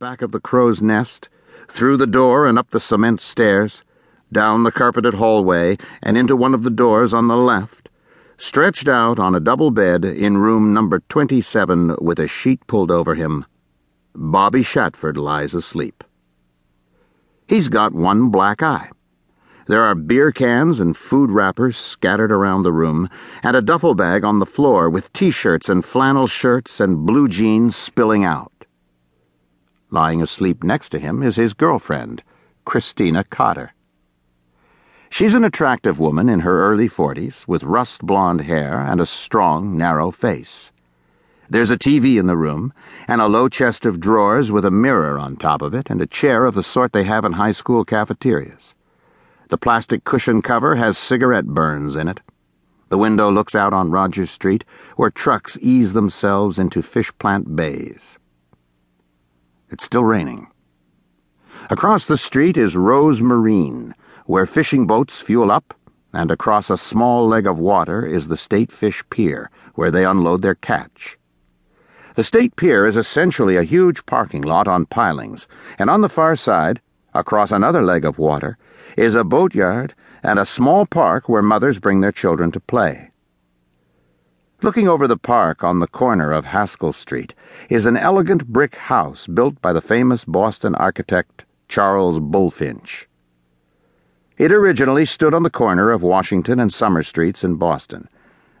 back of the crow's nest, through the door and up the cement stairs, down the carpeted hallway and into one of the doors on the left, stretched out on a double bed in room number 27 with a sheet pulled over him, Bobby Shatford lies asleep. He's got one black eye. There are beer cans and food wrappers scattered around the room, and a duffel bag on the floor with t shirts and flannel shirts and blue jeans spilling out. Lying asleep next to him is his girlfriend, Christina Cotter. She's an attractive woman in her early 40s with rust blonde hair and a strong, narrow face. There's a TV in the room, and a low chest of drawers with a mirror on top of it, and a chair of the sort they have in high school cafeterias. The plastic cushion cover has cigarette burns in it. The window looks out on Rogers Street, where trucks ease themselves into fish plant bays. It's still raining. Across the street is Rose Marine, where fishing boats fuel up, and across a small leg of water is the State Fish Pier, where they unload their catch. The State Pier is essentially a huge parking lot on pilings, and on the far side, across another leg of water, is a boatyard and a small park where mothers bring their children to play. Looking over the park on the corner of Haskell Street is an elegant brick house built by the famous Boston architect Charles Bulfinch. It originally stood on the corner of Washington and Summer Streets in Boston,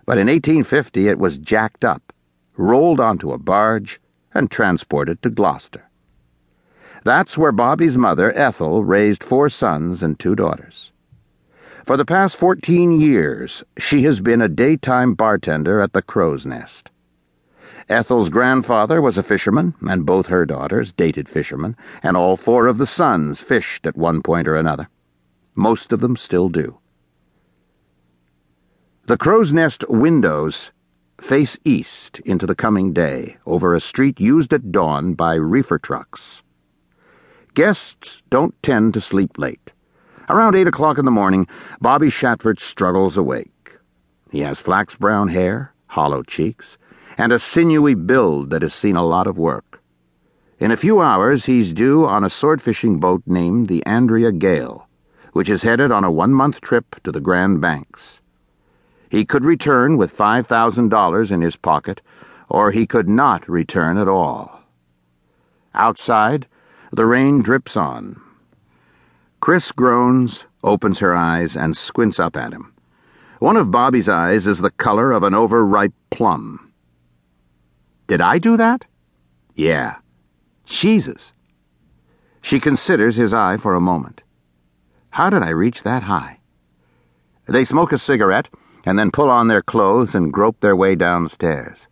but in 1850 it was jacked up, rolled onto a barge, and transported to Gloucester. That's where Bobby's mother, Ethel, raised four sons and two daughters. For the past 14 years, she has been a daytime bartender at the Crow's Nest. Ethel's grandfather was a fisherman, and both her daughters dated fishermen, and all four of the sons fished at one point or another. Most of them still do. The Crow's Nest windows face east into the coming day over a street used at dawn by reefer trucks. Guests don't tend to sleep late. Around eight o'clock in the morning, Bobby Shatford struggles awake. He has flax brown hair, hollow cheeks, and a sinewy build that has seen a lot of work. In a few hours, he's due on a sword fishing boat named the Andrea Gail, which is headed on a one month trip to the Grand Banks. He could return with $5,000 in his pocket, or he could not return at all. Outside, the rain drips on. Chris groans, opens her eyes, and squints up at him. One of Bobby's eyes is the color of an overripe plum. Did I do that? Yeah. Jesus. She considers his eye for a moment. How did I reach that high? They smoke a cigarette and then pull on their clothes and grope their way downstairs.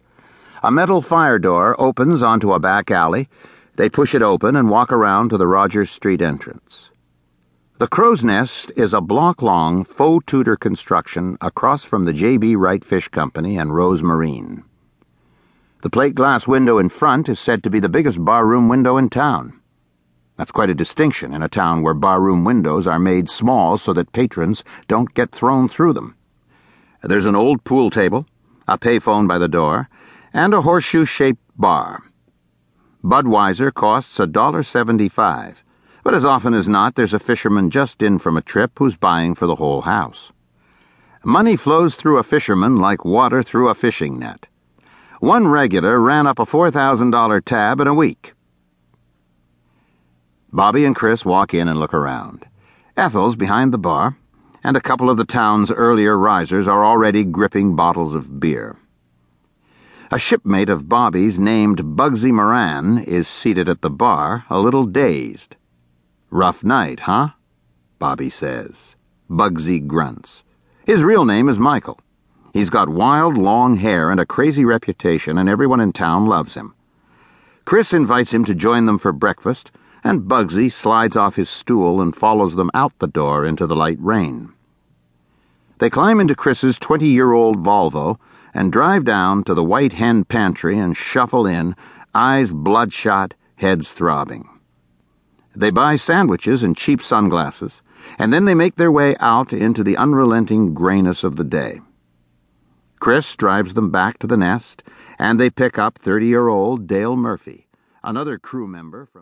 A metal fire door opens onto a back alley. They push it open and walk around to the Rogers Street entrance. The Crow's Nest is a block long faux Tudor construction across from the J.B. Wright Fish Company and Rose Marine. The plate glass window in front is said to be the biggest barroom window in town. That's quite a distinction in a town where barroom windows are made small so that patrons don't get thrown through them. There's an old pool table, a payphone by the door, and a horseshoe shaped bar. Budweiser costs a dollar seventy-five but as often as not, there's a fisherman just in from a trip who's buying for the whole house. Money flows through a fisherman like water through a fishing net. One regular ran up a $4,000 tab in a week. Bobby and Chris walk in and look around. Ethel's behind the bar, and a couple of the town's earlier risers are already gripping bottles of beer. A shipmate of Bobby's named Bugsy Moran is seated at the bar, a little dazed. Rough night, huh? Bobby says. Bugsy grunts. His real name is Michael. He's got wild, long hair and a crazy reputation, and everyone in town loves him. Chris invites him to join them for breakfast, and Bugsy slides off his stool and follows them out the door into the light rain. They climb into Chris's 20 year old Volvo and drive down to the White Hen Pantry and shuffle in, eyes bloodshot, heads throbbing. They buy sandwiches and cheap sunglasses, and then they make their way out into the unrelenting grayness of the day. Chris drives them back to the nest, and they pick up 30 year old Dale Murphy, another crew member from